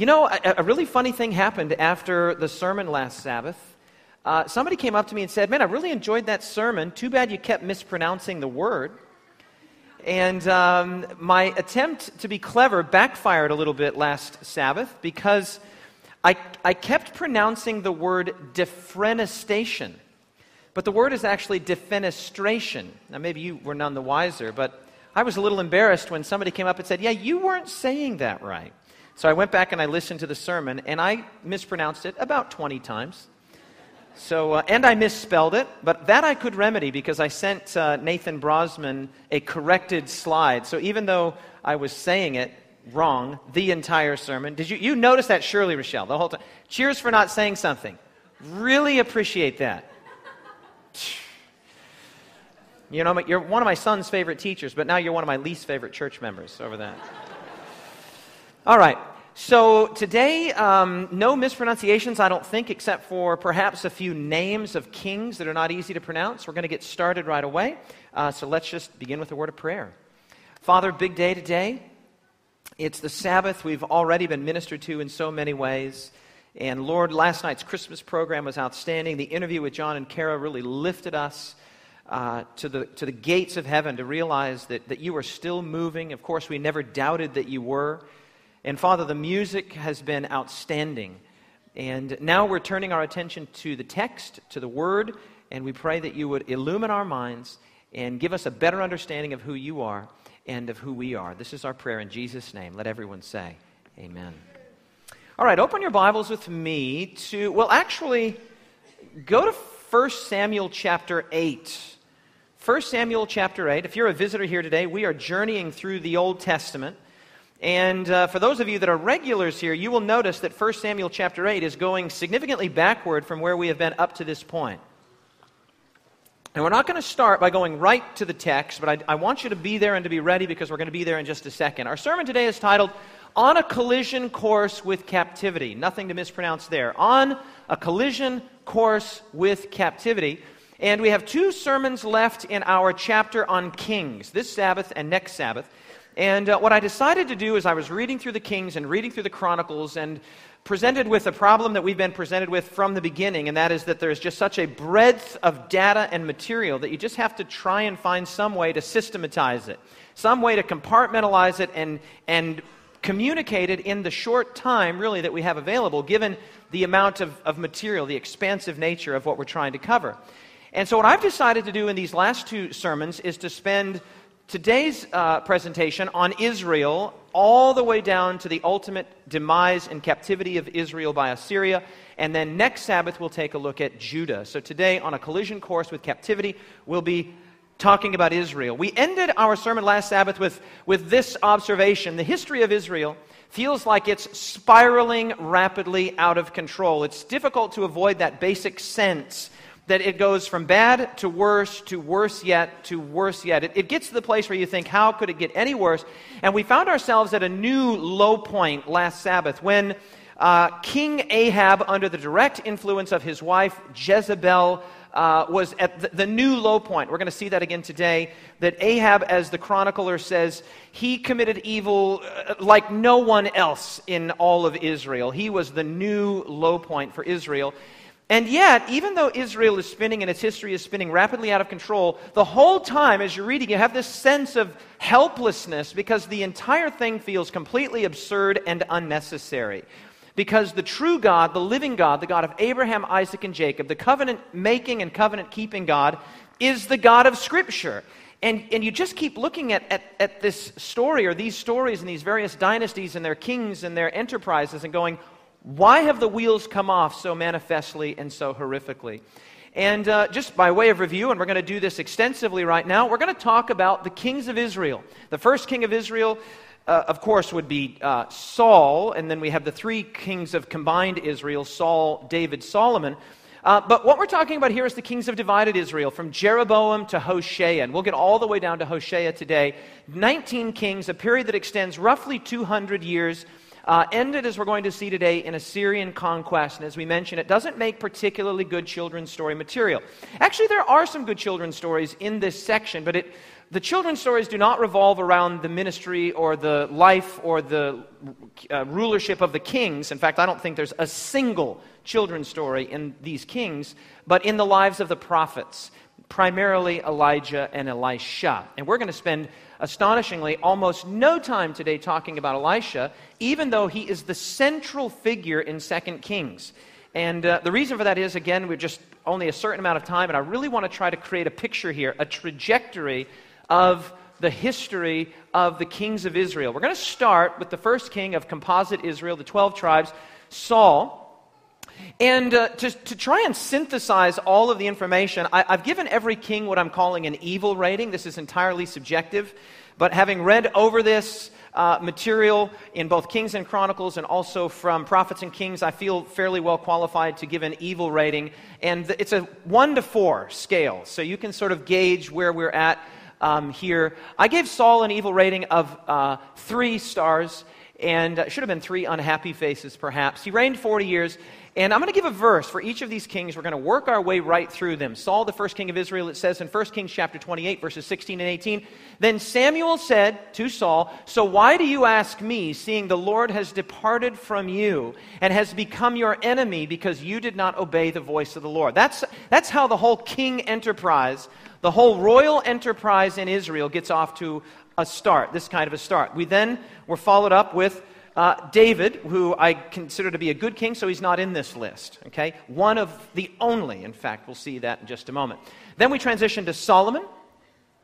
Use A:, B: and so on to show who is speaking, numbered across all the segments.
A: You know, a, a, really funny thing happened after the sermon last Sabbath. Uh, somebody came up to me and said, Man, I really enjoyed that sermon. Too bad you kept mispronouncing the word. And um, my attempt to be clever backfired a little bit last Sabbath because I, I kept pronouncing the word defenestation. But the word is actually defenestration. Now, maybe you were none the wiser, but I was a little embarrassed when somebody came up and said, Yeah, you weren't saying that right. So I went back and I listened to the sermon, and I mispronounced it about 20 times. So, uh, and I misspelled it, but that I could remedy because I sent uh, Nathan Brosman a corrected slide. So even though I was saying it wrong the entire sermon, did you, you notice that surely, Rochelle, the whole time? Cheers for not saying something. Really appreciate that. You know, you're one of my son's favorite teachers, but now you're one of my least favorite church members over that. All right. So today, um, no mispronunciations, I don't think, except for perhaps a few names of kings that are not easy to pronounce. We're going to get started right away. Uh, so let's just begin with a word of prayer. Father, big day today. It's the Sabbath. We've already been ministered to in so many ways. And Lord, last night's Christmas program was outstanding. The interview with John and Kara really lifted us uh, to, the, to the gates of heaven to realize that, that you are still moving. Of course, we never doubted that you were. And Father, the music has been outstanding. And now we're turning our attention to the text, to the word, and we pray that you would illumine our minds and give us a better understanding of who you are and of who we are. This is our prayer in Jesus' name. Let everyone say, Amen. All right, open your Bibles with me to, well, actually, go to 1 Samuel chapter 8. 1 Samuel chapter 8. If you're a visitor here today, we are journeying through the Old Testament. And uh, for those of you that are regulars here, you will notice that 1 Samuel chapter 8 is going significantly backward from where we have been up to this point. And we're not going to start by going right to the text, but I, I want you to be there and to be ready because we're going to be there in just a second. Our sermon today is titled On a Collision Course with Captivity. Nothing to mispronounce there. On a Collision Course with Captivity. And we have two sermons left in our chapter on Kings, this Sabbath and next Sabbath. And uh, what I decided to do is I was reading through the Kings and reading through the Chronicles and presented with a problem that we've been presented with from the beginning, and that is that there's just such a breadth of data and material that you just have to try and find some way to systematize it, some way to compartmentalize it and, and communicate it in the short time, really, that we have available, given the amount of, of material, the expansive nature of what we're trying to cover. And so, what I've decided to do in these last two sermons is to spend today's uh, presentation on Israel all the way down to the ultimate demise and captivity of Israel by Assyria. And then next Sabbath, we'll take a look at Judah. So, today, on a collision course with captivity, we'll be talking about Israel. We ended our sermon last Sabbath with, with this observation the history of Israel feels like it's spiraling rapidly out of control. It's difficult to avoid that basic sense that it goes from bad to worse to worse yet to worse yet. It, it, gets to the place where you think, how could it get any worse? And we found ourselves at a new low point last Sabbath when uh, King Ahab, under the direct influence of his wife Jezebel, uh, was at the, the, new low point. We're going to see that again today. That Ahab, as the chronicler says, he committed evil uh, like no one else in all of Israel. He was the new low point for Israel. And yet, even though Israel is spinning and its history is spinning rapidly out of control, the whole time as you're reading, you have this sense of helplessness because the entire thing feels completely absurd and unnecessary. Because the true God, the living God, the God of Abraham, Isaac, and Jacob, the covenant making and covenant keeping God, is the God of Scripture. And, and you just keep looking at, at, at this story or these stories and these various dynasties and their kings and their enterprises and going, why have the wheels come off so manifestly and so horrifically? And uh, just by way of review, and we're going to do this extensively right now, we're going to talk about the kings of Israel. The first king of Israel, uh, of course, would be uh, Saul, and then we have the three kings of combined Israel Saul, David, Solomon. Uh, but what we're talking about here is the kings of divided Israel, from Jeroboam to Hosea. And we'll get all the way down to Hosea today. 19 kings, a period that extends roughly 200 years uh, ended, as we're going to see today, in Assyrian conquest. And as we mentioned, it doesn't make particularly good children's story material. Actually, there are some good children's stories in this section, but it, the children's stories do not revolve around the ministry or the life or the uh, rulership of the kings. In fact, I don't think there's a single children's story in these kings, but in the lives of the prophets, primarily Elijah and Elisha. And we're going to spend astonishingly, almost no time today talking about Elisha, even though he is the central figure in 2 Kings. And uh, the reason for that is, again, we're just only a certain amount of time, and I really want to try to create a picture here, a trajectory of the history of the kings of Israel. We're going to start with the first king of composite Israel, the 12 tribes, Saul. And uh, to, to try and synthesize all of the information, I, I've given every king what I'm calling an evil rating. This is entirely subjective. But having read over this uh, material in both Kings and Chronicles and also from Prophets and Kings, I feel fairly well qualified to give an evil rating. And it's a one to four scale. So you can sort of gauge where we're at um, here. I gave Saul an evil rating of uh, three stars. And uh, should have been three unhappy faces, perhaps. He reigned 40 years. And I'm going to give a verse for each of these kings. We're going to work our way right through them. Saul, the first king of Israel, it says in 1 Kings chapter 28, verses 16 and 18. Then Samuel said to Saul, So why do you ask me, seeing the Lord has departed from you and has become your enemy because you did not obey the voice of the Lord? That's, that's how the whole king enterprise, the whole royal enterprise in Israel gets off to a start, this kind of a start. We then were followed up with uh, David, who I consider to be a good king, so he's not in this list. Okay? One of the only, in fact. We'll see that in just a moment. Then we transition to Solomon.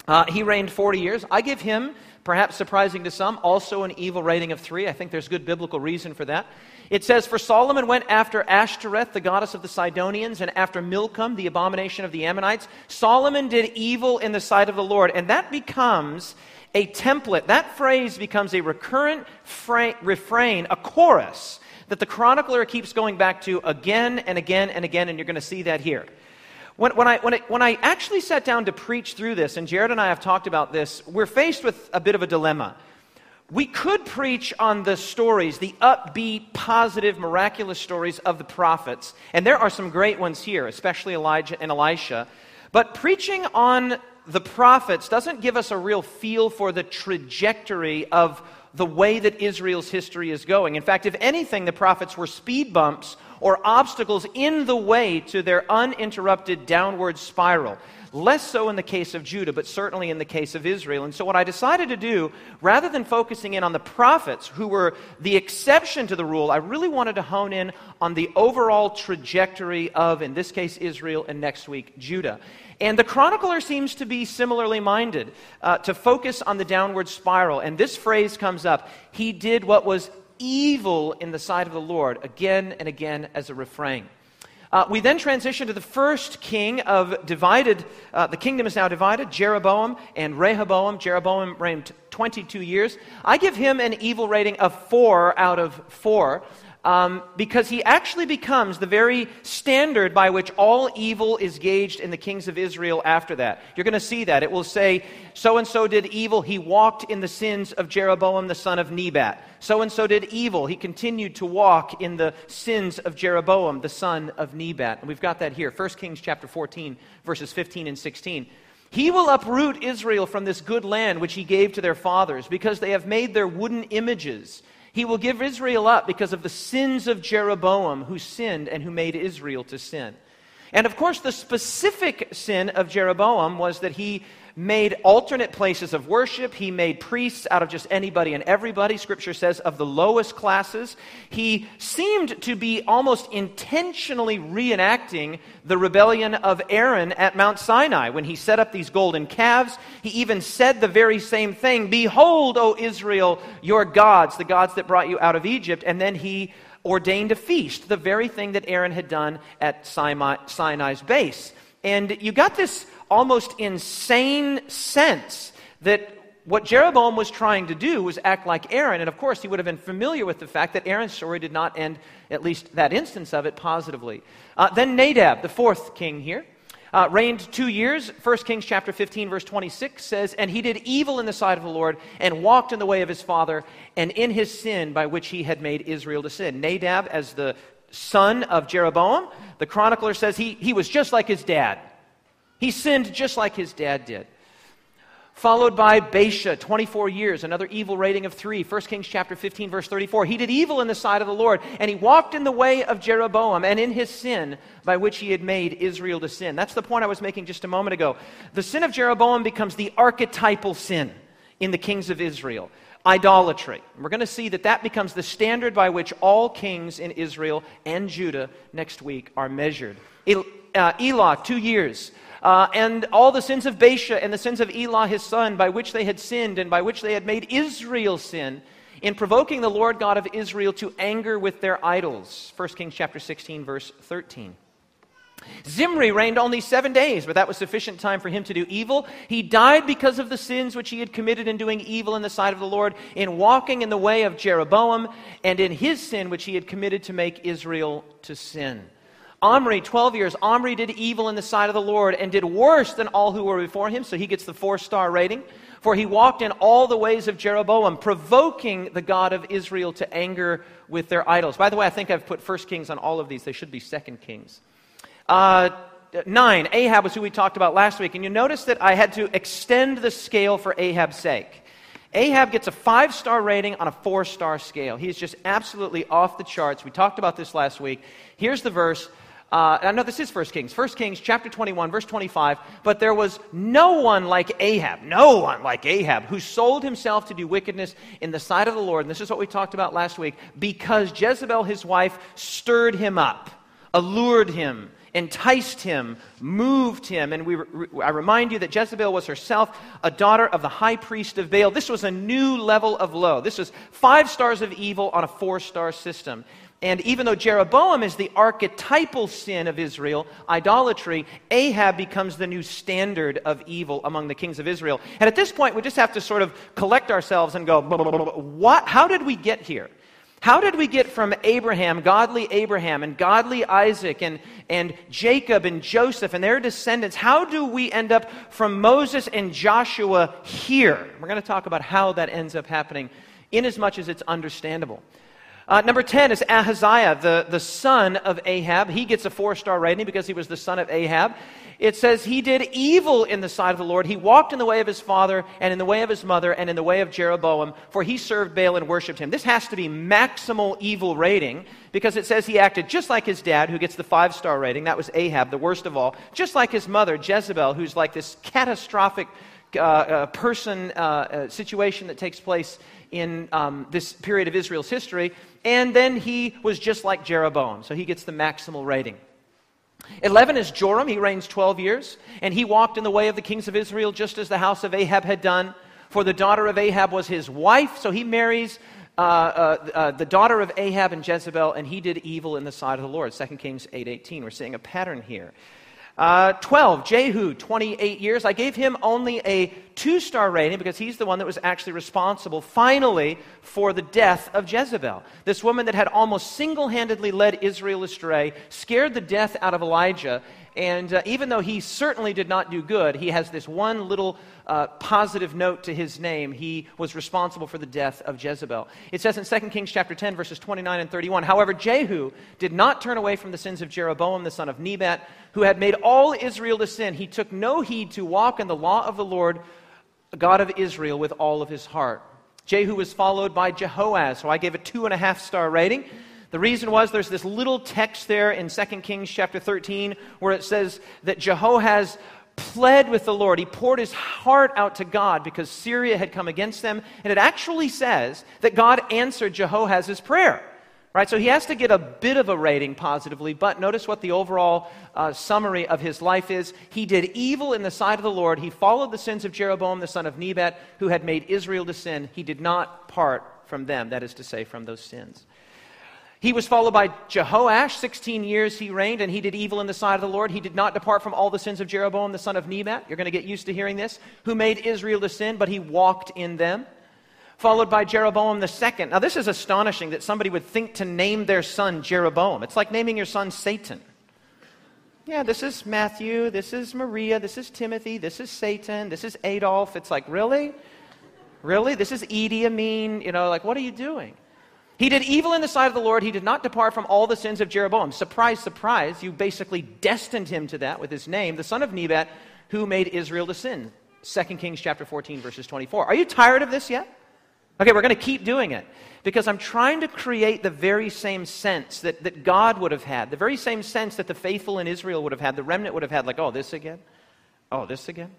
A: Uh, he reigned 40 years. I give him, perhaps surprising to some, also an evil rating of three. I think there's good biblical reason for that. It says, For Solomon went after Ashtoreth, the goddess of the Sidonians, and after Milcom, the abomination of the Ammonites. Solomon did evil in the sight of the Lord. And that becomes a template. That phrase becomes a recurrent fra- refrain, a chorus that the chronicler keeps going back to again and again and again, and you're going to see that here. When, when, I, when, when I actually sat down to preach through this, and Jared and I have talked about this, we're faced with a bit of a dilemma. We could preach on the stories, the upbeat, positive, miraculous stories of the prophets, and there are some great ones here, especially Elijah and Elisha. But preaching on the prophets doesn't give us a real feel for the trajectory of the way that Israel's history is going. In fact, if anything, the prophets were speed bumps or obstacles in the way to their uninterrupted downward spiral. Less so in the case of Judah, but certainly in the case of Israel. And so, what I decided to do, rather than focusing in on the prophets, who were the exception to the rule, I really wanted to hone in on the overall trajectory of, in this case, Israel, and next week, Judah. And the chronicler seems to be similarly minded uh, to focus on the downward spiral. And this phrase comes up He did what was evil in the sight of the Lord, again and again as a refrain. Uh, we then transition to the first king of divided, uh, the kingdom is now divided, Jeroboam and Rehoboam. Jeroboam reigned 22 years. I give him an evil rating of 4 out of 4 um, because he actually becomes the very standard by which all evil is gauged in the kings of Israel after that. You're going to see that. It will say, so and so did evil. He walked in the sins of Jeroboam the son of Nebat. So and so did evil. He continued to walk in the sins of Jeroboam the son of Nebat. And we've got that here 1 Kings chapter 14, verses 15 and 16. He will uproot Israel from this good land which he gave to their fathers, because they have made their wooden images he will give Israel up because of the sins of Jeroboam, who sinned and who made Israel to sin. And of course, the specific sin of Jeroboam was that he made alternate places of worship. He made priests out of just anybody and everybody, scripture says, of the lowest classes. He seemed to be almost intentionally reenacting the rebellion of Aaron at Mount Sinai when he set up these golden calves. He even said the very same thing Behold, O Israel, your gods, the gods that brought you out of Egypt. And then he ordained a feast, the very thing that Aaron had done at Sinai's base. And you got this almost insane sense that what Jeroboam was trying to do was act like Aaron. And of course, he would have been familiar with the fact that Aaron's story did not end, at least that instance of it, positively. Uh, then Nadab, the fourth king here. uh, reigned two years. 1 Kings chapter 15, verse 26 says, And he did evil in the sight of the Lord, and walked in the way of his father, and in his sin by which he had made Israel to sin. Nadab, as the son of Jeroboam, the chronicler says he, he was just like his dad. He sinned just like his dad did followed by Baasha, 24 years, another evil rating of three. 1 Kings chapter 15, verse 34. He did evil in the sight of the Lord, and he walked in the way of Jeroboam and in his sin by which he had made Israel to sin. That's the point I was making just a moment ago. The sin of Jeroboam becomes the archetypal sin in the kings of Israel idolatry. we're going to see that that becomes the standard by which all kings in Israel and Judah next week are measured. Uh, Elah, two years uh, and all the sins of Baasha and the sins of Elah his son, by which they had sinned and by which they had made Israel sin, in provoking the Lord God of Israel to anger with their idols. 1 Kings chapter 16, verse 13. Zimri reigned only seven days, but that was sufficient time for him to do evil. He died because of the sins which he had committed in doing evil in the sight of the Lord, in walking in the way of Jeroboam, and in his sin which he had committed to make Israel to sin. Omri, 12 years. Omri did evil in the sight of the Lord and did worse than all who were before him, so he gets the four star rating. For he walked in all the ways of Jeroboam, provoking the God of Israel to anger with their idols. By the way, I think I've put first kings on all of these. They should be second kings. Uh, nine, Ahab was who we talked about last week. And you notice that I had to extend the scale for Ahab's sake. Ahab gets a five star rating on a four star scale. He is just absolutely off the charts. We talked about this last week. Here's the verse uh, know this is 1 Kings. 1 Kings chapter 21, verse 25. But there was no one like Ahab, no one like Ahab, who sold himself to do wickedness in the sight of the Lord. And this is what we talked about last week. Because Jezebel, his wife, stirred him up, allured him, enticed him, moved him. And we, I remind you that Jezebel was herself a daughter of the high priest of Baal. This was a new level of low. This was five stars of evil on a four star system. And even though Jeroboam is the archetypal sin of Israel, idolatry, Ahab becomes the new standard of evil among the kings of Israel. And at this point, we just have to sort of collect ourselves and go, what? How did we get here? How did we get from Abraham, godly Abraham, and godly Isaac, and, and Jacob and Joseph and their descendants? How do we end up from Moses and Joshua here? We're going to talk about how that ends up happening, inasmuch as it's understandable. Uh, number 10 is Ahaziah, the, the son of Ahab. He gets a four star rating because he was the son of Ahab. It says he did evil in the sight of the Lord. He walked in the way of his father and in the way of his mother and in the way of Jeroboam, for he served Baal and worshiped him. This has to be maximal evil rating because it says he acted just like his dad, who gets the five star rating. That was Ahab, the worst of all. Just like his mother, Jezebel, who's like this catastrophic uh, uh, person uh, uh situation that takes place in um, this period of Israel's history. And then he was just like Jeroboam, so he gets the maximal rating. 11 is Joram. He reigns 12 years, and he walked in the way of the kings of Israel just as the house of Ahab had done. For the daughter of Ahab was his wife, so he marries uh, uh, uh, the daughter of Ahab and Jezebel, and he did evil in the sight of the Lord. 2 Kings 8.18. We're seeing a pattern here. Uh, 12, Jehu, 28 years. I gave him only a two star rating because he's the one that was actually responsible, finally, for the death of Jezebel. This woman that had almost single handedly led Israel astray, scared the death out of Elijah, and uh, even though he certainly did not do good, he has this one little uh, positive note to his name. He was responsible for the death of Jezebel. It says in 2 Kings chapter 10, verses 29 and 31, However, Jehu did not turn away from the sins of Jeroboam, the son of Nebat, who had made all Israel to sin. He took no heed to walk in the law of the Lord, God of Israel, with all of his heart. Jehu was followed by Jehoaz, so I gave a two and a half star rating. The reason was there's this little text there in 2 Kings chapter 13 where it says that Jehoaz pled with the Lord. He poured his heart out to God because Syria had come against them. And it actually says that God answered Jehoaz's prayer. Right? So he has to get a bit of a rating positively, but notice what the overall uh, summary of his life is. He did evil in the sight of the Lord. He followed the sins of Jeroboam, the son of Nebat, who had made Israel to sin. He did not part from them, that is to say, from those sins. He was followed by Jehoash. 16 years he reigned, and he did evil in the sight of the Lord. He did not depart from all the sins of Jeroboam, the son of Nebat. You're going to get used to hearing this. Who made Israel to sin, but he walked in them. Followed by Jeroboam the second. Now, this is astonishing that somebody would think to name their son Jeroboam. It's like naming your son Satan. Yeah, this is Matthew, this is Maria, this is Timothy, this is Satan, this is Adolf. It's like, really? Really? This is Idi Amin? You know, like, what are you doing? He did evil in the sight of the Lord. He did not depart from all the sins of Jeroboam. Surprise, surprise. You basically destined him to that with his name, the son of Nebat, who made Israel to sin. 2 Kings chapter 14, verses 24. Are you tired of this yet? Okay, we're going to keep doing it because I'm trying to create the very same sense that, that God would have had, the very same sense that the faithful in Israel would have had, the remnant would have had, like, oh, this again? Oh, this again?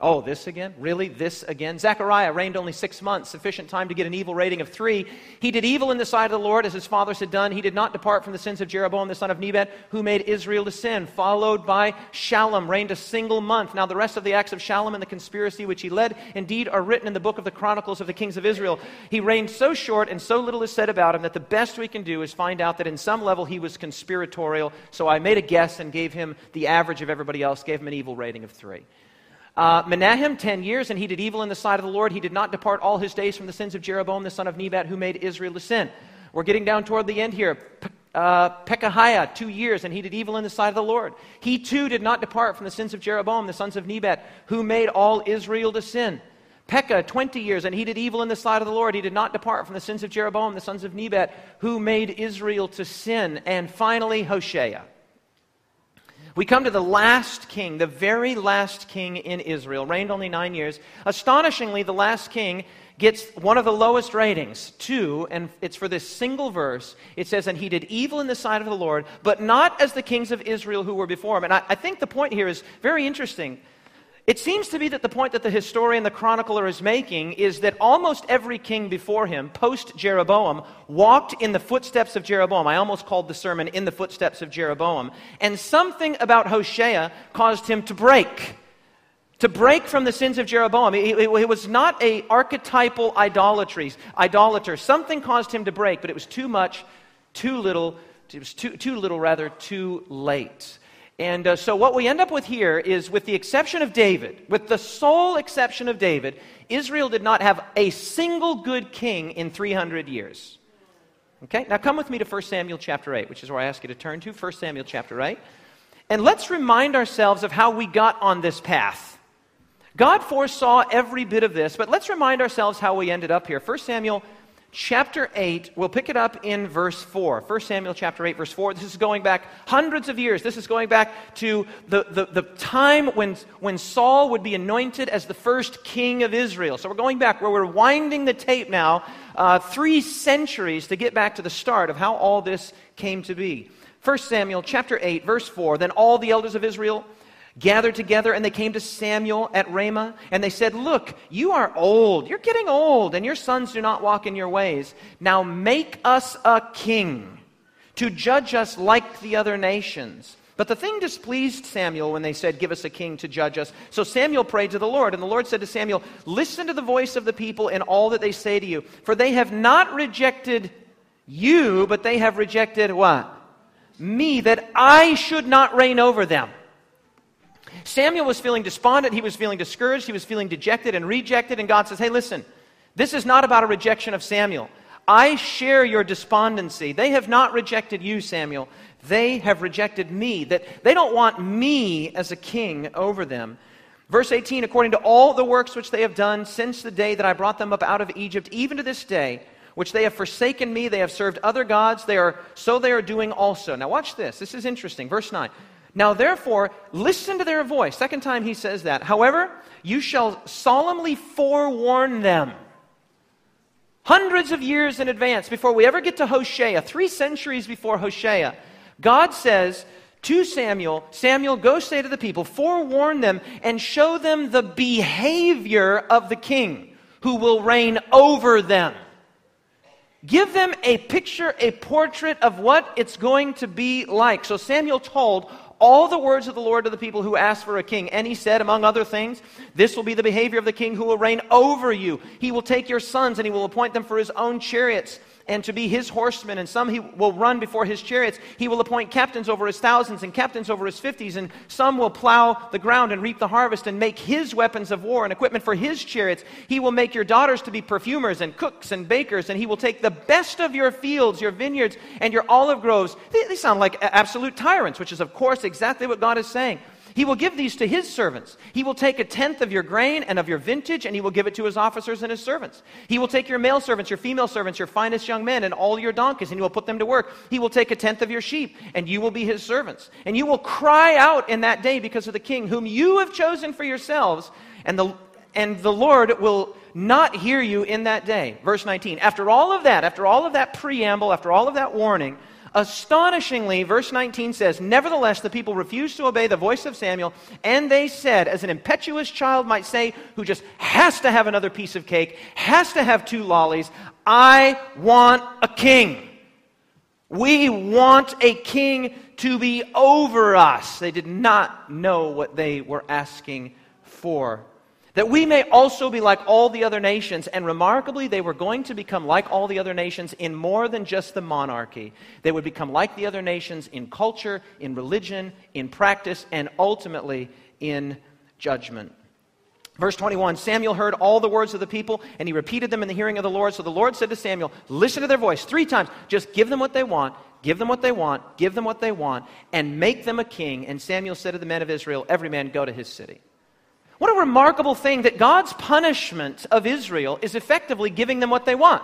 A: Oh, this again? Really? This again? Zechariah reigned only six months, sufficient time to get an evil rating of three. He did evil in the sight of the Lord as his fathers had done. He did not depart from the sins of Jeroboam, the son of Nebat, who made Israel to sin. Followed by Shallum, reigned a single month. Now, the rest of the acts of Shallum and the conspiracy which he led, indeed, are written in the book of the Chronicles of the kings of Israel. He reigned so short and so little is said about him that the best we can do is find out that in some level he was conspiratorial. So I made a guess and gave him the average of everybody else, gave him an evil rating of three. Uh, Menahem, 10 years, and he did evil in the sight of the Lord. He did not depart all his days from the sins of Jeroboam, the son of Nebat, who made Israel to sin. We're getting down toward the end here. Uh, Pekahiah, two years, and he did evil in the sight of the Lord. He too did not depart from the sins of Jeroboam, the sons of Nebat, who made all Israel to sin. Pekah, 20 years, and he did evil in the sight of the Lord. He did not depart from the sins of Jeroboam, the sons of Nebat, who made Israel to sin. And finally, Hoshea. We come to the last king, the very last king in Israel, reigned only nine years. Astonishingly, the last king gets one of the lowest ratings, two, and it's for this single verse. It says, And he did evil in the sight of the Lord, but not as the kings of Israel who were before him. And I, I think the point here is very interesting. It seems to be that the point that the historian, the chronicler, is making is that almost every king before him, post Jeroboam, walked in the footsteps of Jeroboam. I almost called the sermon In the Footsteps of Jeroboam. And something about Hoshea caused him to break. To break from the sins of Jeroboam. It, it, it was not a archetypal idolatry, idolater. Something caused him to break, but it was too much, too little, it was too, too little, rather, too late. And uh, so, what we end up with here is, with the exception of David, with the sole exception of David, Israel did not have a single good king in 300 years. Okay? Now, come with me to 1 Samuel chapter 8, which is where I ask you to turn to. 1 Samuel chapter 8. And let's remind ourselves of how we got on this path. God foresaw every bit of this, but let's remind ourselves how we ended up here. 1 Samuel chapter 8, we'll pick it up in verse 4. 1 Samuel chapter 8, verse 4. This is going back hundreds of years. This is going back to the, the, the, time when, when Saul would be anointed as the first king of Israel. So we're going back where we're winding the tape now, uh, three centuries to get back to the start of how all this came to be. 1 Samuel chapter 8, verse 4. Then all the elders of Israel gathered together and they came to Samuel at Ramah and they said, Look, you are old. You're getting old, and your sons do not walk in your ways. Now make us a king to judge us like the other nations. But the thing displeased Samuel when they said, Give us a king to judge us. So Samuel prayed to the Lord, and the Lord said to Samuel, Listen to the voice of the people in all that they say to you, for they have not rejected you, but they have rejected what? Me, that I should not reign over them. Samuel was feeling despondent, he was feeling discouraged, he was feeling dejected and rejected, and God says, Hey, listen, this is not about a rejection of Samuel. I share your despondency. They have not rejected you, Samuel. They have rejected me. That they don't want me as a king over them. Verse 18, according to all the works which they have done since the day that I brought them up out of Egypt, even to this day, which they have forsaken me, they have served other gods, they are so they are doing also. Now watch this. This is interesting. Verse 9. Now, therefore, listen to their voice. Second time he says that. However, you shall solemnly forewarn them. Hundreds of years in advance, before we ever get to Hosea, three centuries before Hosea, God says to Samuel, Samuel, go say to the people, forewarn them and show them the behavior of the king who will reign over them. Give them a picture, a portrait of what it's going to be like. So Samuel told all the words of the Lord to the people who asked for a king. And he said, among other things, This will be the behavior of the king who will reign over you. He will take your sons and he will appoint them for his own chariots and to be his horsemen, and some he will run before his chariots. He will appoint captains over his thousands and captains over his fifties, and some will plow the ground and reap the harvest and make his weapons of war and equipment for his chariots. He will make your daughters to be perfumers and cooks and bakers, and he will take the best of your fields, your vineyards, and your olive groves. They, they sound like absolute tyrants, which is, of course, exactly what God is saying. He will give these to his servants. He will take a tenth of your grain and of your vintage, and he will give it to his officers and his servants. He will take your male servants, your female servants, your finest young men, and all your donkeys, and he will put them to work. He will take a tenth of your sheep, and you will be his servants. And you will cry out in that day because of the king, whom you have chosen for yourselves, and the, and the Lord will not hear you in that day. Verse 19. After all of that, after all of that preamble, after all of that warning, Astonishingly, verse 19 says, Nevertheless, the people refused to obey the voice of Samuel, and they said, as an impetuous child might say, who just has to have another piece of cake, has to have two lollies, I want a king. We want a king to be over us. They did not know what they were asking for that we may also be like all the other nations. And remarkably, they were going to become like all the other nations in more than just the monarchy. They would become like the other nations in culture, in religion, in practice, and ultimately in judgment. Verse 21 Samuel heard all the words of the people, and he repeated them in the hearing of the Lord. So the Lord said to Samuel, Listen to their voice three times. Just give them what they want, give them what they want, give them what they want, and make them a king. And Samuel said to the men of Israel, Every man go to his city. What a remarkable thing that God's punishment of Israel is effectively giving them what they want.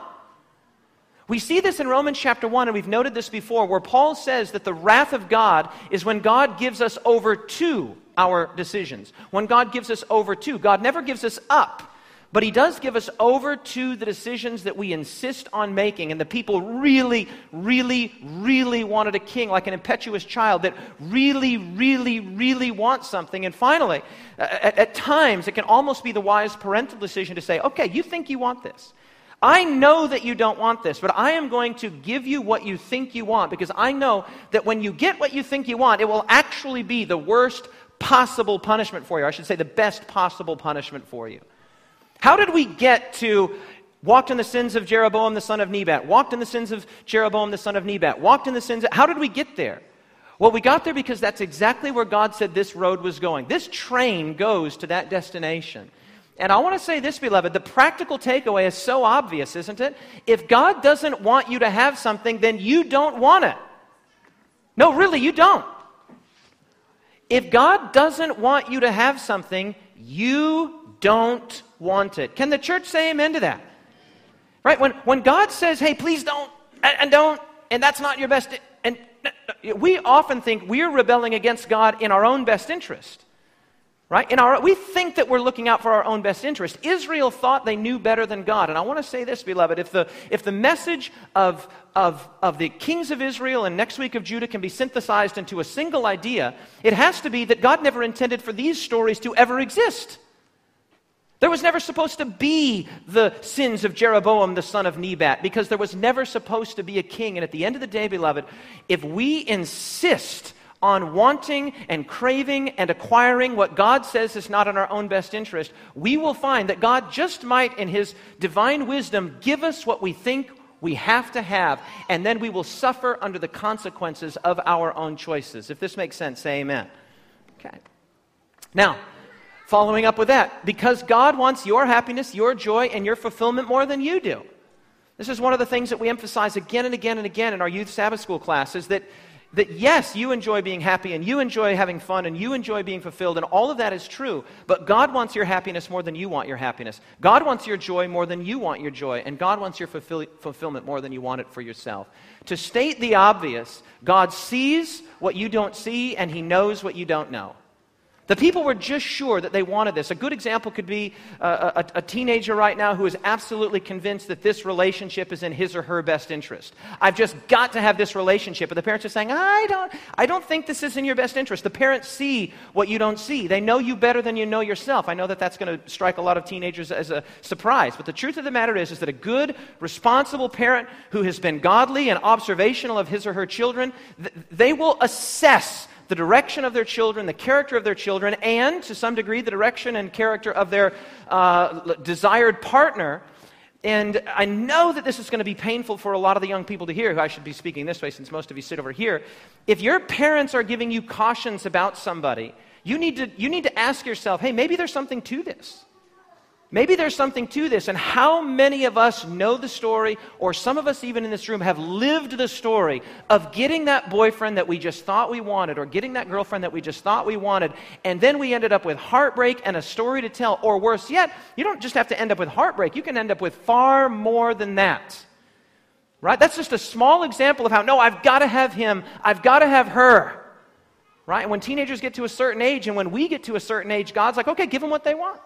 A: We see this in Romans chapter 1, and we've noted this before, where Paul says that the wrath of God is when God gives us over to our decisions. When God gives us over to. God never gives us up. But he does give us over to the decisions that we insist on making. And the people really, really, really wanted a king, like an impetuous child that really, really, really wants something. And finally, at, at times, it can almost be the wise parental decision to say, okay, you think you want this. I know that you don't want this, but I am going to give you what you think you want because I know that when you get what you think you want, it will actually be the worst possible punishment for you. I should say, the best possible punishment for you. How did we get to walked in the sins of Jeroboam the son of Nebat, walked in the sins of Jeroboam the son of Nebat, walked in the sins of, how did we get there? Well, we got there because that's exactly where God said this road was going. This train goes to that destination. And I want to say this, beloved, the practical takeaway is so obvious, isn't it? If God doesn't want you to have something, then you don't want it. No, really, you don't. If God doesn't want you to have something, you don't want it. Can the church say amen to that? Right? When, when God says, hey, please don't, and, and don't, and that's not your best, and we often think we're rebelling against God in our own best interest. Right? In our, we think that we're looking out for our own best interest. Israel thought they knew better than God. And I want to say this, beloved. If the, if the message of, of, of the kings of Israel and next week of Judah can be synthesized into a single idea, it has to be that God never intended for these stories to ever exist. There was never supposed to be the sins of Jeroboam the son of Nebat because there was never supposed to be a king. And at the end of the day, beloved, if we insist on wanting and craving and acquiring what God says is not in our own best interest, we will find that God just might, in His divine wisdom, give us what we think we have to have, and then we will suffer under the consequences of our own choices. If this makes sense, say amen. Okay. Now, Following up with that, because God wants your happiness, your joy, and your fulfillment more than you do. This is one of the things that we emphasize again and again and again in our youth Sabbath school classes that, that yes, you enjoy being happy and you enjoy having fun and you enjoy being fulfilled, and all of that is true. But God wants your happiness more than you want your happiness. God wants your joy more than you want your joy, and God wants your fulfill- fulfillment more than you want it for yourself. To state the obvious, God sees what you don't see and He knows what you don't know. The people were just sure that they wanted this. A good example could be uh, a, a, a, teenager right now who is absolutely convinced that this relationship is in his or her best interest. I've just got to have this relationship. But the parents are saying, I don't, I don't think this is in your best interest. The parents see what you don't see. They know you better than you know yourself. I know that that's going to strike a lot of teenagers as a surprise. But the truth of the matter is, is that a good, responsible parent who has been godly and observational of his or her children, th- they will assess the direction of their children, the character of their children, and to some degree the direction and character of their uh, desired partner And I know that this is going to be painful for a lot of the young people to hear, who I should be speaking this way since most of you sit over here. If your parents are giving you cautions about somebody, you need to, you need to ask yourself hey, maybe there's something to this. Maybe there's something to this. And how many of us know the story, or some of us even in this room have lived the story of getting that boyfriend that we just thought we wanted, or getting that girlfriend that we just thought we wanted, and then we ended up with heartbreak and a story to tell. Or worse yet, you don't just have to end up with heartbreak, you can end up with far more than that. Right? That's just a small example of how, no, I've got to have him, I've got to have her. Right? And when teenagers get to a certain age, and when we get to a certain age, God's like, okay, give them what they want.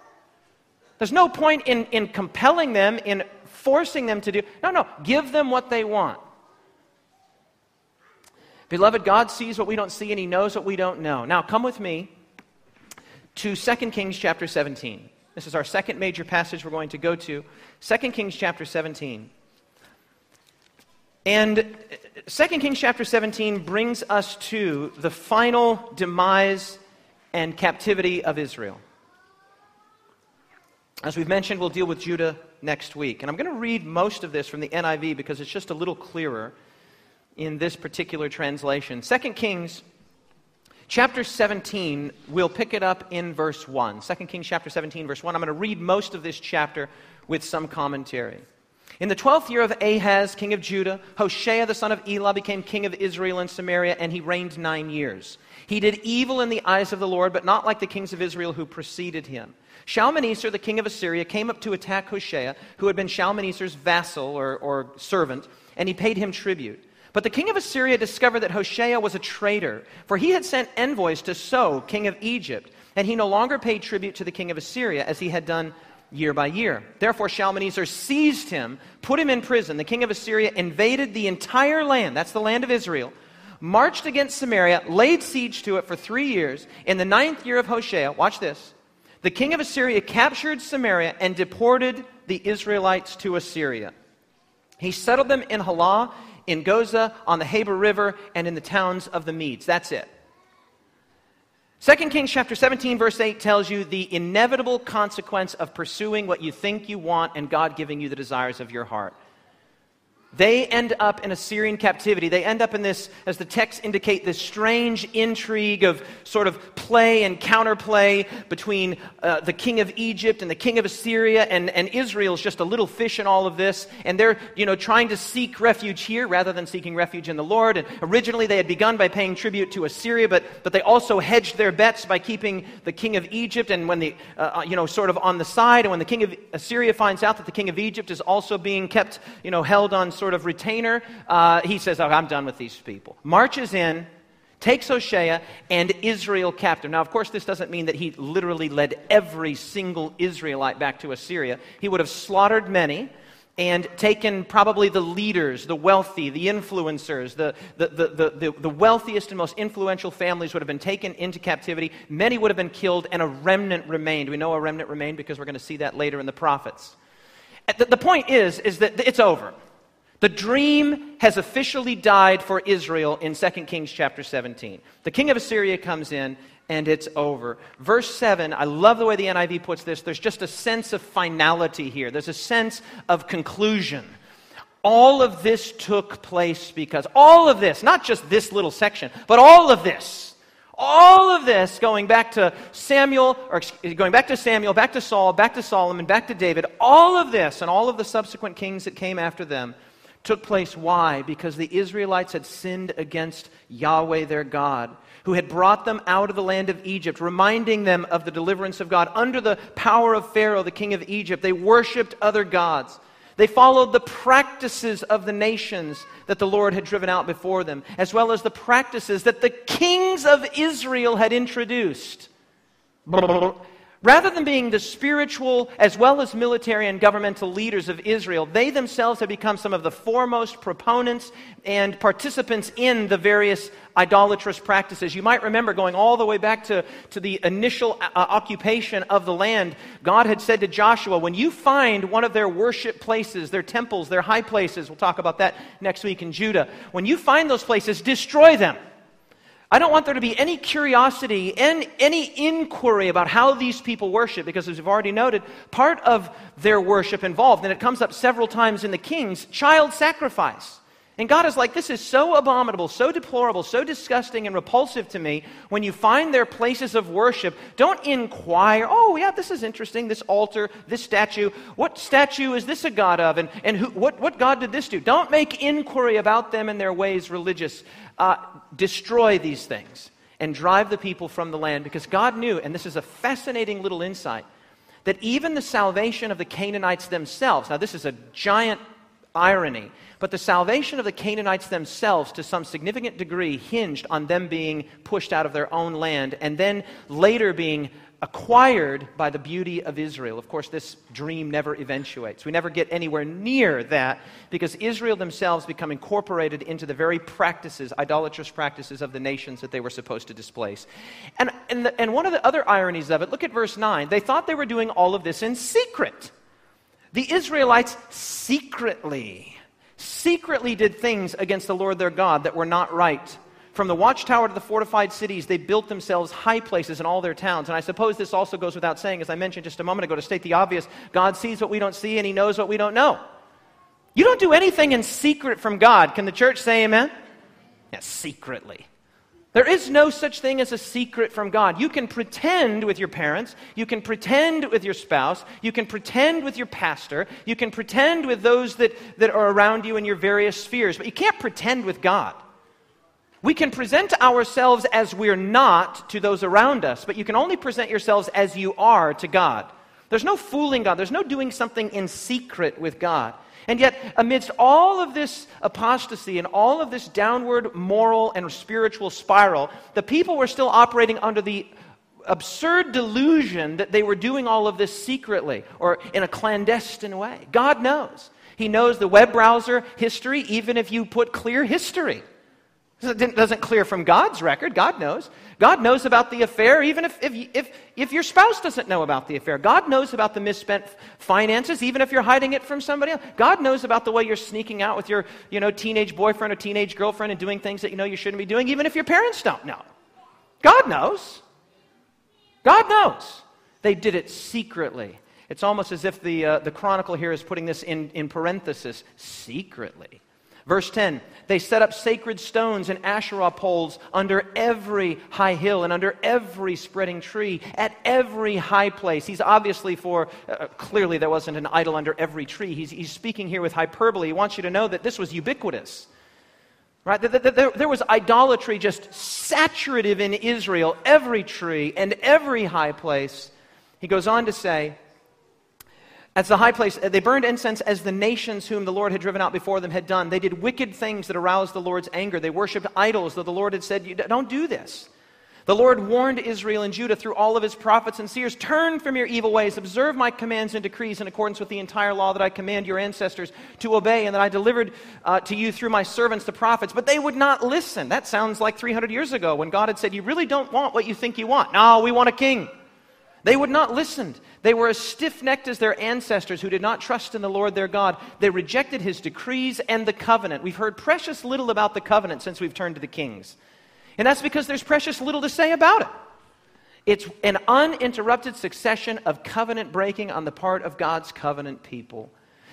A: There's no point in, in compelling them, in forcing them to do. No, no, give them what they want. Beloved, God sees what we don't see and He knows what we don't know. Now, come with me to 2 Kings chapter 17. This is our second major passage we're going to go to. 2 Kings chapter 17. And 2 Kings chapter 17 brings us to the final demise and captivity of Israel. As we've mentioned, we'll deal with Judah next week. And I'm going to read most of this from the NIV because it's just a little clearer in this particular translation. 2 Kings chapter 17, we'll pick it up in verse 1. 2 Kings chapter 17, verse 1. I'm going to read most of this chapter with some commentary. In the twelfth year of Ahaz, king of Judah, Hoshea the son of Elah became king of Israel and Samaria, and he reigned nine years. He did evil in the eyes of the Lord, but not like the kings of Israel who preceded him. Shalmaneser, the king of Assyria, came up to attack Hoshea, who had been Shalmaneser's vassal or, or servant, and he paid him tribute. But the king of Assyria discovered that Hoshea was a traitor, for he had sent envoys to So, king of Egypt, and he no longer paid tribute to the king of Assyria as he had done year by year. Therefore, Shalmaneser seized him, put him in prison. The king of Assyria invaded the entire land, that's the land of Israel, marched against Samaria, laid siege to it for three years. In the ninth year of Hoshea, watch this, the king of Assyria captured Samaria and deported the Israelites to Assyria. He settled them in Halah, in Goza, on the Habor River, and in the towns of the Medes. That's it. 2 Kings chapter 17 verse 8 tells you the inevitable consequence of pursuing what you think you want and God giving you the desires of your heart. They end up in Assyrian captivity. They end up in this, as the texts indicate, this strange intrigue of sort of play and counterplay between uh, the king of Egypt and the king of Assyria, and, and Israel's just a little fish in all of this. And they're, you know, trying to seek refuge here rather than seeking refuge in the Lord. And originally they had begun by paying tribute to Assyria, but, but they also hedged their bets by keeping the king of Egypt, and when the, uh, uh, you know, sort of on the side. And when the king of Assyria finds out that the king of Egypt is also being kept, you know, held on sort of retainer, uh, he says, Oh, I'm done with these people. Marches in, takes Hoshea and Israel captive. Now, of course, this doesn't mean that he literally led every single Israelite back to Assyria. He would have slaughtered many and taken probably the leaders, the wealthy, the influencers, the, the, the, the, wealthiest and most influential families would have been taken into captivity. Many would have been killed, and a remnant remained. We know a remnant remained because we're going to see that later in the prophets. The, the point is, is that it's over. The dream has officially died for Israel in 2 Kings chapter 17. The king of Assyria comes in and it's over. Verse 7, I love the way the NIV puts this. There's just a sense of finality here, there's a sense of conclusion. All of this took place because all of this, not just this little section, but all of this, all of this going back to Samuel, or going back to Samuel, back to Saul, back to Solomon, back to David, all of this and all of the subsequent kings that came after them took place. Why? Because the Israelites had sinned against Yahweh their God, who had brought them out of the land of Egypt, reminding them of the deliverance of God. Under the power of Pharaoh, the king of Egypt, they worshiped other gods. They followed the practices of the nations that the Lord had driven out before them, as well as the practices that the kings of Israel had introduced. Rather than being the spiritual as well as military and governmental leaders of Israel, they themselves have become some of the foremost proponents and participants in the various idolatrous practices. You might remember going all the way back to, to the initial uh, occupation of the land, God had said to Joshua, When you find one of their worship places, their temples, their high places, we'll talk about that next week in Judah, when you find those places, destroy them. I don't want there to be any curiosity and any inquiry about how these people worship, because as we've already noted, part of their worship involved, and it comes up several times in the Kings, child sacrifice. And God is like, this is so abominable, so deplorable, so disgusting and repulsive to me. When you find their places of worship, don't inquire, oh, yeah, this is interesting, this altar, this statue. What statue is this a God of? And, and who, what, what God did this do? Don't make inquiry about them and their ways religious. Uh, destroy these things and drive the people from the land because God knew, and this is a fascinating little insight, that even the salvation of the Canaanites themselves, now, this is a giant irony. But the salvation of the Canaanites themselves, to some significant degree, hinged on them being pushed out of their own land and then later being acquired by the beauty of Israel. Of course, this dream never eventuates. We never get anywhere near that because Israel themselves become incorporated into the very practices, idolatrous practices of the nations that they were supposed to displace. And, and, the, and one of the other ironies of it, look at verse 9. They thought they were doing all of this in secret. The Israelites secretly, secretly did things against the Lord their God that were not right. From the watchtower to the fortified cities, they built themselves high places in all their towns. And I suppose this also goes without saying, as I mentioned just a moment ago, to state the obvious God sees what we don't see and He knows what we don't know. You don't do anything in secret from God. Can the church say amen? Yeah, secretly. There is no such thing as a secret from God. You can pretend with your parents, you can pretend with your spouse, you can pretend with your pastor, you can pretend with those that, that are around you in your various spheres, but you can't pretend with God. We can present ourselves as we're not to those around us, but you can only present yourselves as you are to God. There's no fooling God, there's no doing something in secret with God. And yet, amidst all of this apostasy and all of this downward moral and spiritual spiral, the people were still operating under the absurd delusion that they were doing all of this secretly or in a clandestine way. God knows. He knows the web browser history, even if you put clear history. It doesn't clear from God's record. God knows. God knows about the affair, even if, if, if, if your spouse doesn't know about the affair. God knows about the misspent finances, even if you're hiding it from somebody else. God knows about the way you're sneaking out with your you know, teenage boyfriend or teenage girlfriend and doing things that you know you shouldn't be doing, even if your parents don't know. God knows. God knows. They did it secretly. It's almost as if the, uh, the chronicle here is putting this in, in parenthesis secretly. Verse 10 They set up sacred stones and Asherah poles under every high hill and under every spreading tree, at every high place. He's obviously for, uh, clearly, there wasn't an idol under every tree. He's, he's speaking here with hyperbole. He wants you to know that this was ubiquitous. Right? There, there was idolatry just saturative in Israel, every tree and every high place. He goes on to say, as the high place, they burned incense as the nations whom the Lord had driven out before them had done. They did wicked things that aroused the Lord's anger. They worshiped idols, though the Lord had said, Don't do this. The Lord warned Israel and Judah through all of his prophets and seers Turn from your evil ways, observe my commands and decrees in accordance with the entire law that I command your ancestors to obey and that I delivered uh, to you through my servants, the prophets. But they would not listen. That sounds like 300 years ago when God had said, You really don't want what you think you want. No, we want a king. They would not listen. They were as stiff necked as their ancestors who did not trust in the Lord their God. They rejected his decrees and the covenant. We've heard precious little about the covenant since we've turned to the kings. And that's because there's precious little to say about it. It's an uninterrupted succession of covenant breaking on the part of God's covenant people.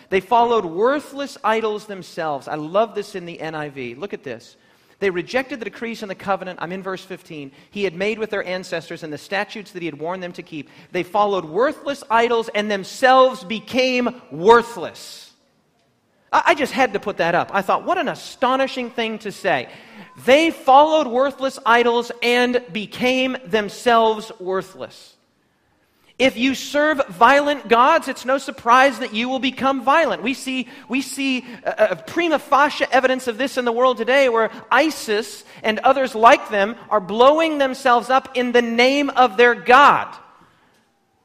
A: They followed worthless idols themselves. I love this in the NIV. Look at this. They rejected the decrees and the covenant, I'm in verse 15, he had made with their ancestors and the statutes that he had warned them to keep. They followed worthless idols and themselves became worthless. I just had to put that up. I thought, what an astonishing thing to say. They followed worthless idols and became themselves worthless. If you serve violent gods, it's no surprise that you will become violent. We see, we see a, a prima facie evidence of this in the world today where ISIS and others like them are blowing themselves up in the name of their God.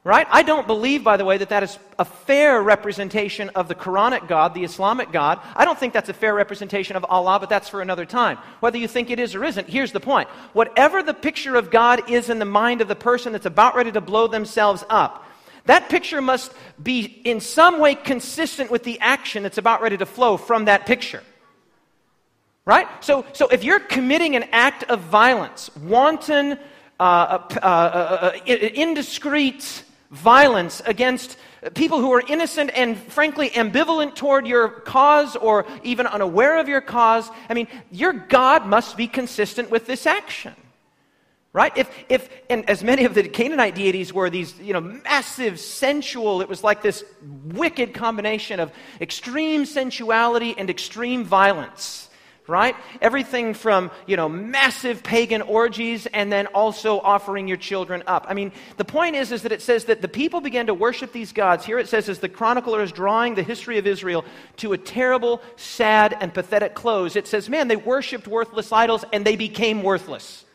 A: Right? I don't believe, by the way, that that is a fair representation of the Quranic God, the Islamic God. I don't think that's a fair representation of Allah, but that's for another time. Whether you think it is or isn't, here's the point. Whatever the picture of God is in the mind of the person that's about ready to blow themselves up, that picture must be in some way consistent with the action that's about ready to flow from that picture. Right? So, so if you're committing an act of violence, wanton, uh, uh, uh, uh, indiscreet violence against people who are innocent and frankly ambivalent toward your cause or even unaware of your cause, I mean, your God must be consistent with this action. Right? If, if, and as many of the Canaanite deities were these, you know, massive, sensual, it was like this wicked combination of extreme sensuality and extreme violence right? Everything from, you know, massive pagan orgies and then also offering your children up. I mean, the point is, is that it says that the people began to worship these gods. Here it says, as the chronicler is drawing the history of Israel to a terrible, sad, and pathetic close, it says, man, they worshiped worthless idols and they became worthless.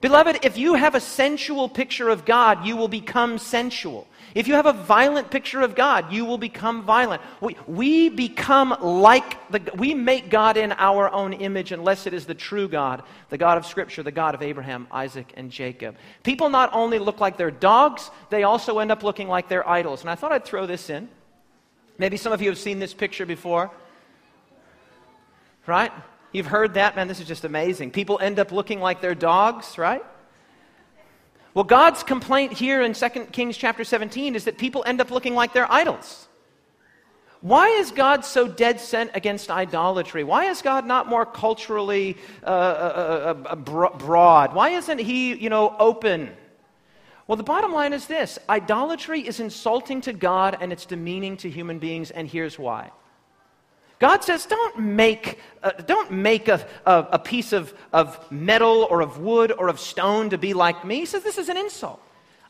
A: Beloved, if you have a sensual picture of God, you will become sensual. If you have a violent picture of God, you will become violent. We, we become like the, we make God in our own image unless it is the true God, the God of Scripture, the God of Abraham, Isaac, and Jacob. People not only look like their dogs, they also end up looking like their idols. And I thought I'd throw this in. Maybe some of you have seen this picture before. Right? You've heard that, man, this is just amazing. People end up looking like their dogs, right? Well, God's complaint here in 2 Kings chapter 17 is that people end up looking like their idols. Why is God so dead set against idolatry? Why is God not more culturally uh, uh, uh, uh broad? Why isn't He, you know, open? Well, the bottom line is this idolatry is insulting to God and it's demeaning to human beings, and here's why. God says, don't make, uh, don't make a, a, a piece of, of metal or of wood or of stone to be like me. He says, this is an insult.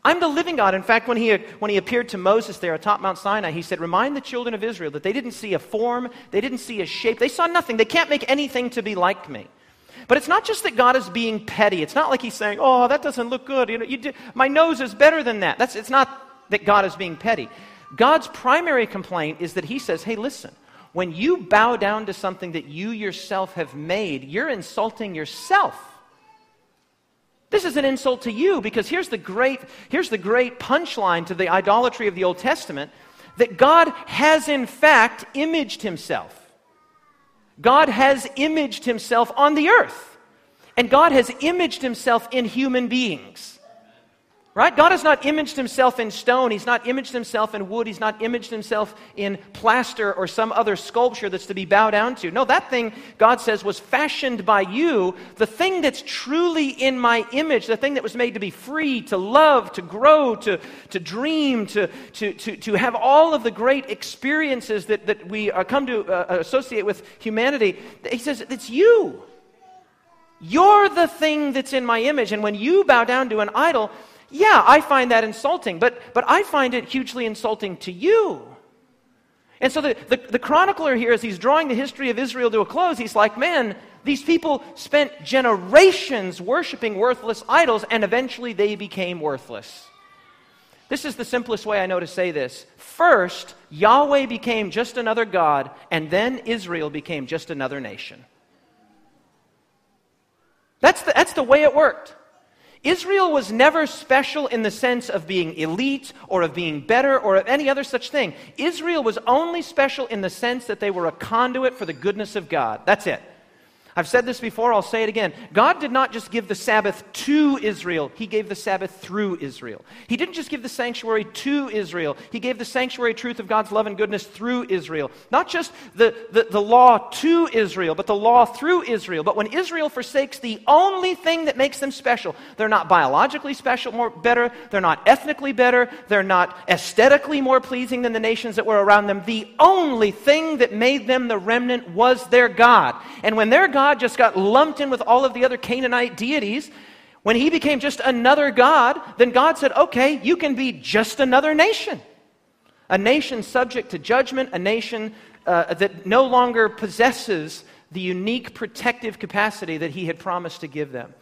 A: I'm the living God. In fact, when he, when he appeared to Moses there atop Mount Sinai, he said, Remind the children of Israel that they didn't see a form, they didn't see a shape, they saw nothing. They can't make anything to be like me. But it's not just that God is being petty. It's not like he's saying, Oh, that doesn't look good. You know, you did, my nose is better than that. That's, it's not that God is being petty. God's primary complaint is that he says, Hey, listen, when you bow down to something that you yourself have made, you're insulting yourself. This is an insult to you because here's the great, here's the great punchline to the idolatry of the Old Testament that God has in fact imaged himself. God has imaged himself on the earth. And God has imaged himself in human beings. Right? God has not imaged himself in stone. He's not imaged himself in wood. He's not imaged himself in plaster or some other sculpture that's to be bowed down to. No, that thing, God says, was fashioned by you. The thing that's truly in my image, the thing that was made to be free, to love, to grow, to, to dream, to, to, to, to have all of the great experiences that, that we uh, come to uh, associate with humanity. He says, it's you. You're the thing that's in my image. And when you bow down to an idol, yeah, I find that insulting, but, but I find it hugely insulting to you. And so the, the, the, chronicler here, as he's drawing the history of Israel to a close, he's like, man, these people spent generations worshiping worthless idols, and eventually they became worthless. This is the simplest way I know to say this. First, Yahweh became just another God, and then Israel became just another nation. That's the, that's the way it worked. Israel was never special in the sense of being elite or of being better or of any other such thing. Israel was only special in the sense that they were a conduit for the goodness of God. That's it. I've said this before, I'll say it again. God did not just give the Sabbath to Israel, He gave the Sabbath through Israel. He didn't just give the sanctuary to Israel, He gave the sanctuary truth of God's love and goodness through Israel. Not just the, the, the law to Israel, but the law through Israel. But when Israel forsakes the only thing that makes them special, they're not biologically special, more better, they're not ethnically better, they're not aesthetically more pleasing than the nations that were around them. The only thing that made them the remnant was their God. And when their God God just got lumped in with all of the other Canaanite deities, when he became just another God, then God said, okay, you can be just another nation. A nation subject to judgment, a nation uh, that no longer possesses the unique protective capacity that he had promised to give them.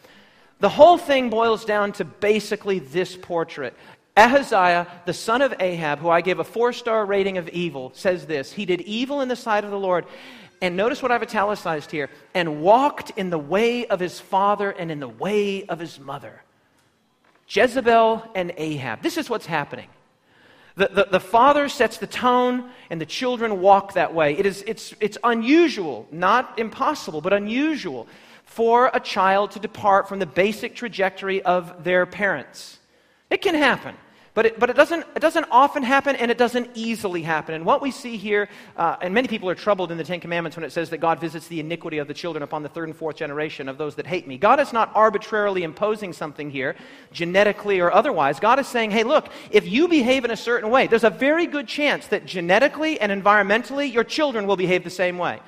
A: The whole thing boils down to basically this portrait. Ahaziah, the son of Ahab, who I gave a four star rating of evil, says this He did evil in the sight of the Lord and notice what I've italicized here and walked in the way of his father and in the way of his mother. Jezebel and Ahab. This is what's happening. The, the, the, father sets the tone, and the children walk that way. It is, it's, it's unusual, not impossible, but unusual for a child to depart from the basic trajectory of their parents. It can happen. But, it, but it, doesn't, it doesn't often happen and it doesn't easily happen. And what we see here, uh, and many people are troubled in the Ten Commandments when it says that God visits the iniquity of the children upon the third and fourth generation of those that hate me. God is not arbitrarily imposing something here, genetically or otherwise. God is saying, hey, look, if you behave in a certain way, there's a very good chance that genetically and environmentally your children will behave the same way.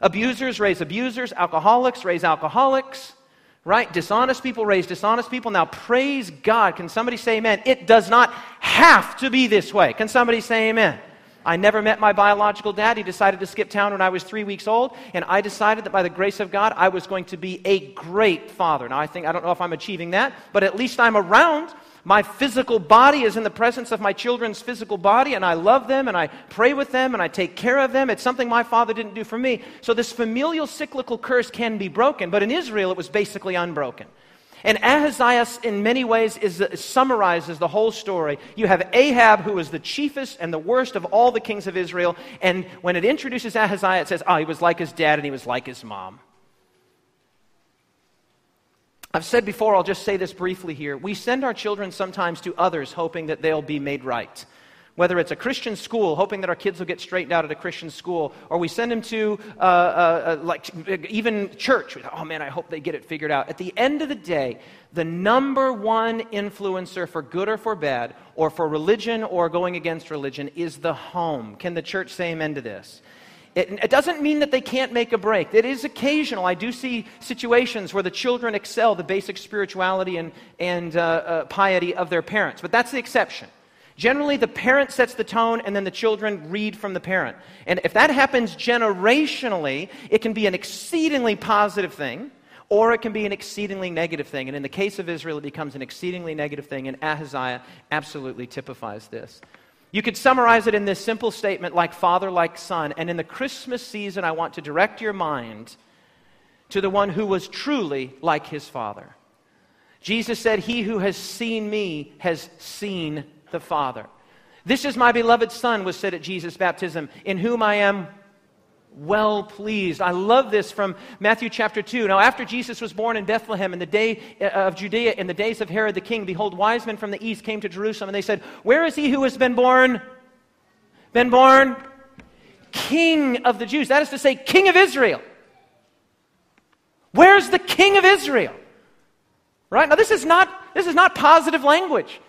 A: Abusers raise abusers, alcoholics raise alcoholics. Right? Dishonest people raise dishonest people. Now, praise God. Can somebody say amen? It does not have to be this way. Can somebody say amen? I never met my biological dad. He decided to skip town when I was three weeks old, and I decided that by the grace of God, I was going to be a great father. Now, I think, I don't know if I'm achieving that, but at least I'm around my physical body is in the presence of my children's physical body, and I love them, and I pray with them, and I take care of them. It's something my father didn't do for me. So, this familial cyclical curse can be broken, but in Israel, it was basically unbroken. And Ahaziah, in many ways, is, summarizes the whole story. You have Ahab, who was the chiefest and the worst of all the kings of Israel. And when it introduces Ahaziah, it says, oh, he was like his dad and he was like his mom. I've said before, I'll just say this briefly here. We send our children sometimes to others hoping that they'll be made right. Whether it's a Christian school, hoping that our kids will get straightened out at a Christian school, or we send them to uh, uh, uh, like even church. Oh man, I hope they get it figured out. At the end of the day, the number one influencer for good or for bad, or for religion or going against religion, is the home. Can the church say amen to this? It, it, doesn't mean that they can't make a break. It is occasional. I do see situations where the children excel the basic spirituality and, and uh, uh, piety of their parents, but that's the exception. Generally, the parent sets the tone and then the children read from the parent. And if that happens generationally, it can be an exceedingly positive thing or it can be an exceedingly negative thing. And in the case of Israel, it becomes an exceedingly negative thing, and Ahaziah absolutely typifies this. You could summarize it in this simple statement like father, like son. And in the Christmas season, I want to direct your mind to the one who was truly like his father. Jesus said, He who has seen me has seen the Father. This is my beloved Son, was said at Jesus' baptism, in whom I am well pleased. I love this from Matthew chapter 2. Now, after Jesus was born in Bethlehem in the day uh, of Judea, in the days of Herod the king, behold, wise men from the east came to Jerusalem, and they said, Where is he who has been born? Been born? King of the Jews. That is to say, King of Israel. Where's the King of Israel? Right? Now, this is not, this is not positive language.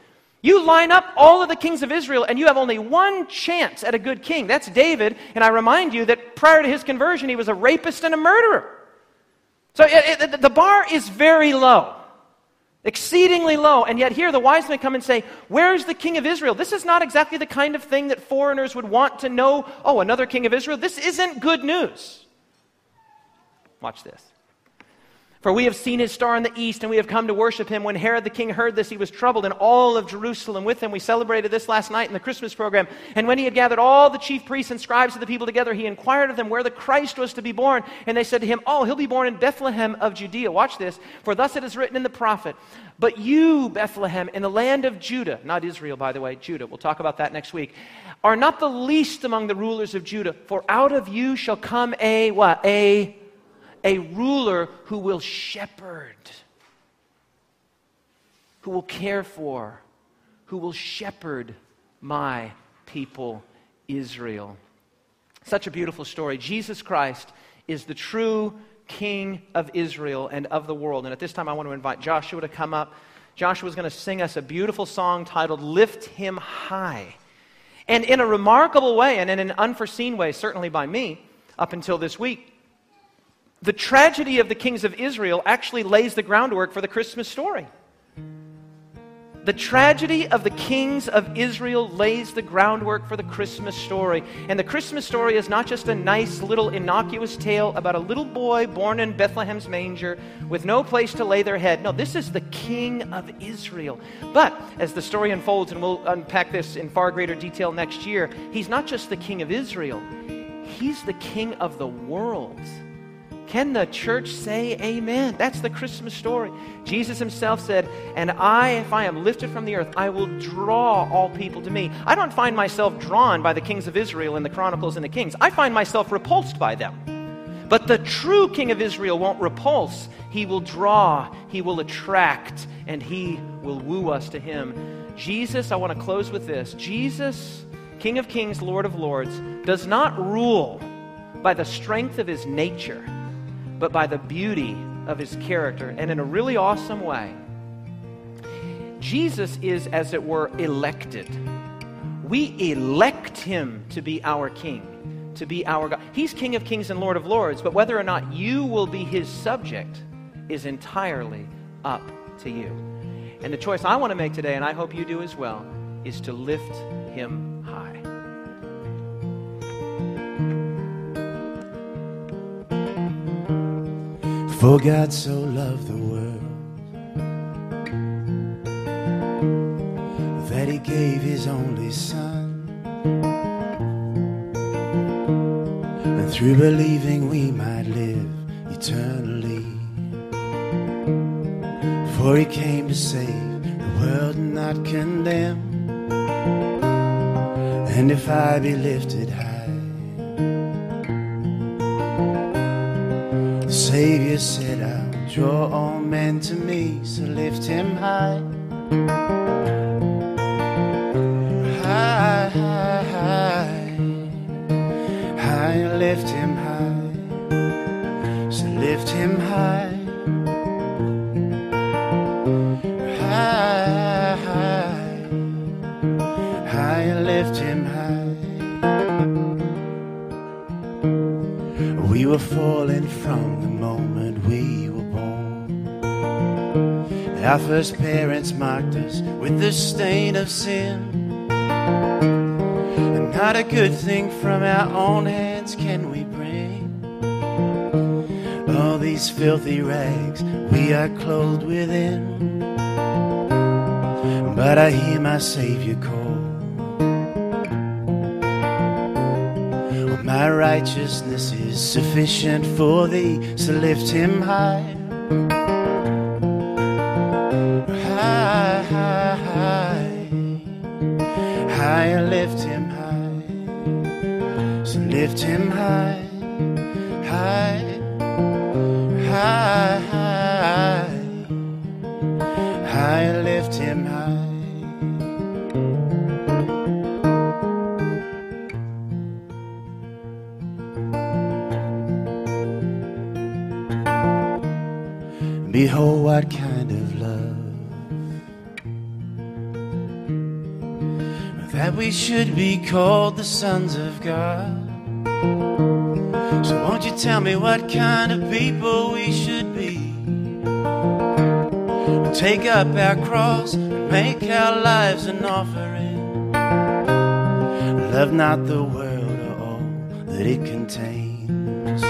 A: You line up all of the kings of Israel, and you have only one chance at a good king. That's David. And I remind you that prior to his conversion, he was a rapist and a murderer. So it, it, the bar is very low, exceedingly low. And yet, here the wise men come and say, Where's the king of Israel? This is not exactly the kind of thing that foreigners would want to know. Oh, another king of Israel? This isn't good news. Watch this. For we have seen his star in the east, and we have come to worship him. When Herod the king heard this, he was troubled, and all of Jerusalem with him. We celebrated this last night in the Christmas program. And when he had gathered all the chief priests and scribes of the people together, he inquired of them where the Christ was to be born. And they said to him, Oh, he'll be born in Bethlehem of Judea. Watch this. For thus it is written in the prophet, But you, Bethlehem, in the land of Judah, not Israel, by the way, Judah, we'll talk about that next week, are not the least among the rulers of Judah. For out of you shall come a, what? A a ruler who will shepherd, who will care for, who will shepherd my people Israel. Such a beautiful story. Jesus Christ is the true King of Israel and of the world. And at this time, I want to invite Joshua to come up. Joshua is going to sing us a beautiful song titled Lift Him High. And in a remarkable way, and in an unforeseen way, certainly by me, up until this week, the tragedy of the kings of Israel actually lays the groundwork for the Christmas story. The tragedy of the kings of Israel lays the groundwork for the Christmas story. And the Christmas story is not just a nice little innocuous tale about a little boy born in Bethlehem's manger with no place to lay their head. No, this is the king of Israel. But as the story unfolds, and we'll unpack this in far greater detail next year, he's not just the king of Israel, he's the king of the world. Can the church say amen? That's the Christmas story. Jesus himself said, And I, if I am lifted from the earth, I will draw all people to me. I don't find myself drawn by the kings of Israel in the Chronicles and the Kings. I find myself repulsed by them. But the true king of Israel won't repulse. He will draw, he will attract, and he will woo us to him. Jesus, I want to close with this. Jesus, King of Kings, Lord of Lords, does not rule by the strength of his nature but by the beauty of his character and in a really awesome way. Jesus is, as it were, elected. We elect him to be our king, to be our God. He's King of kings and Lord of lords, but whether or not you will be his subject is entirely up to you. And the choice I want to make today, and I hope you do as well, is to lift him
B: For God so loved the world that he gave his only Son. And through believing we might live eternally. For he came to save the world and not condemn. And if I be lifted high, Savior said, I'll draw all men to me, so lift him high. High, high, high, high, lift him high, so lift him high. High, high, high, lift him high. We were falling Our first parents marked us with the stain of sin. And not a good thing from our own hands can we bring. All these filthy rags we are clothed within. But I hear my Savior call. My righteousness is sufficient for thee, so lift him high. High, lift him high, high, high, high, high, lift him high. Behold, what kind of love that we should be called the sons of God. So, won't you tell me what kind of people we should be? Take up our cross and make our lives an offering. Love not the world or all that it contains.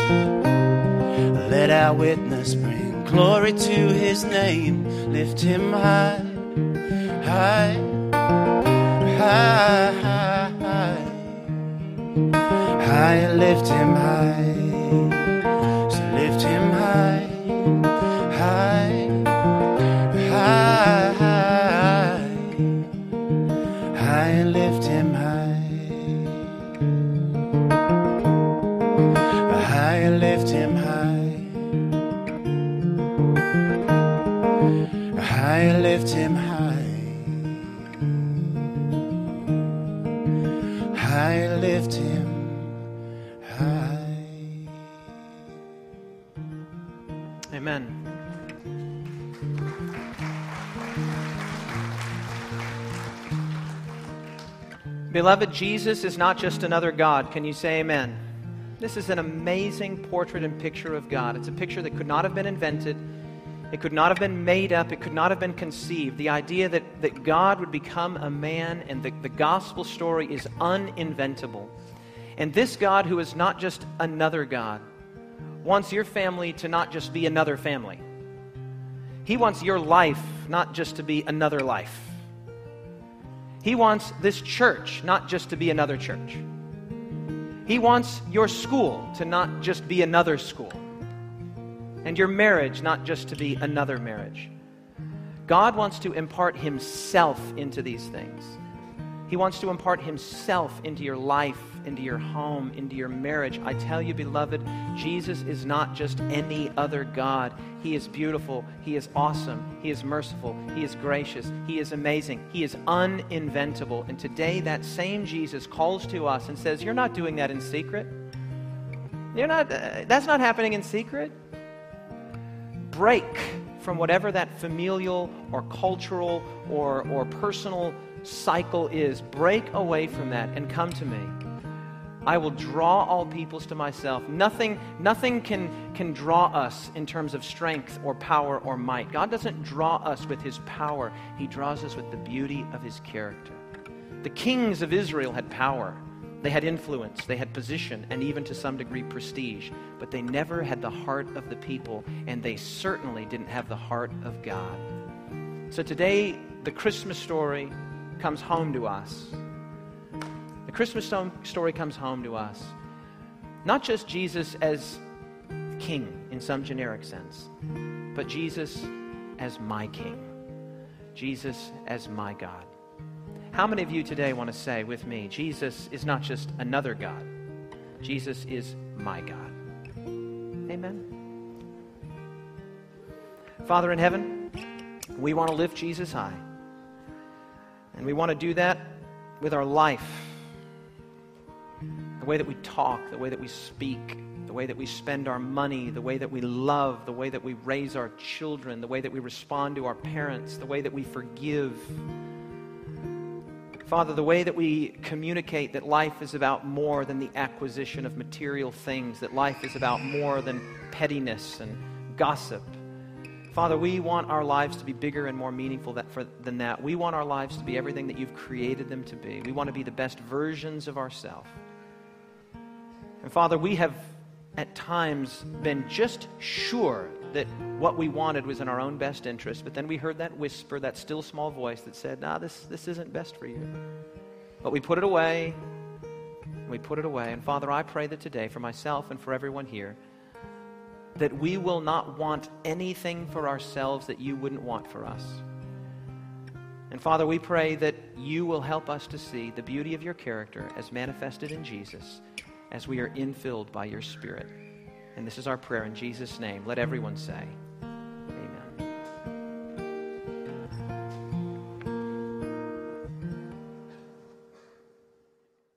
B: Let our witness bring glory to his name. Lift him high, high, high, high, high. High, lift him high.
A: Beloved, Jesus is not just another God. Can you say amen? This is an amazing portrait and picture of God. It's a picture that could not have been invented, it could not have been made up, it could not have been conceived. The idea that, that God would become a man and the, the gospel story is uninventable. And this God, who is not just another God, wants your family to not just be another family. He wants your life not just to be another life. He wants this church not just to be another church. He wants your school to not just be another school. and your marriage not just to be another marriage. God wants to impart Himself into these things. He wants to impart Himself into your life, into your home, into your marriage. I tell you, beloved, Jesus is not just any other God. He is beautiful. He is awesome. He is merciful. He is gracious. He is amazing. He is uninventable. And today, that same Jesus calls to us and says, You're not doing that in secret. You're not, uh, that's not happening in secret. Break from whatever that familial or cultural or, or personal cycle is. Break away from that and come to me. I will draw all peoples to myself. Nothing, nothing can, can draw us in terms of strength or power or might. God doesn't draw us with his power, he draws us with the beauty of his character. The kings of Israel had power, they had influence, they had position, and even to some degree prestige, but they never had the heart of the people, and they certainly didn't have the heart of God. So today, the Christmas story comes home to us. The Christmas story comes home to us. Not just Jesus as king in some generic sense, but Jesus as my king, Jesus as my God. How many of you today want to say with me, Jesus is not just another God, Jesus is my God? Amen. Father in heaven, we want to lift Jesus high. And we want to do that with our life. The way that we talk, the way that we speak, the way that we spend our money, the way that we love, the way that we raise our children, the way that we respond to our parents, the way that we forgive. Father, the way that we communicate that life is about more than the acquisition of material things, that life is about more than pettiness and gossip Father, we want our lives to be bigger and more meaningful that, for, than that. We want our lives to be everything that you've created them to be. We want to be the best versions of ourselves. And Father, we have at times been just sure that what we wanted was in our own best interest, but then we heard that whisper, that still small voice that said, nah, this, this isn't best for you. But we put it away. We put it away. And Father, I pray that today, for myself and for everyone here, that we will not want anything for ourselves that you wouldn't want for us. And Father, we pray that you will help us to see the beauty of your character as manifested in Jesus as we are infilled by your Spirit. And this is our prayer in Jesus' name. Let everyone say,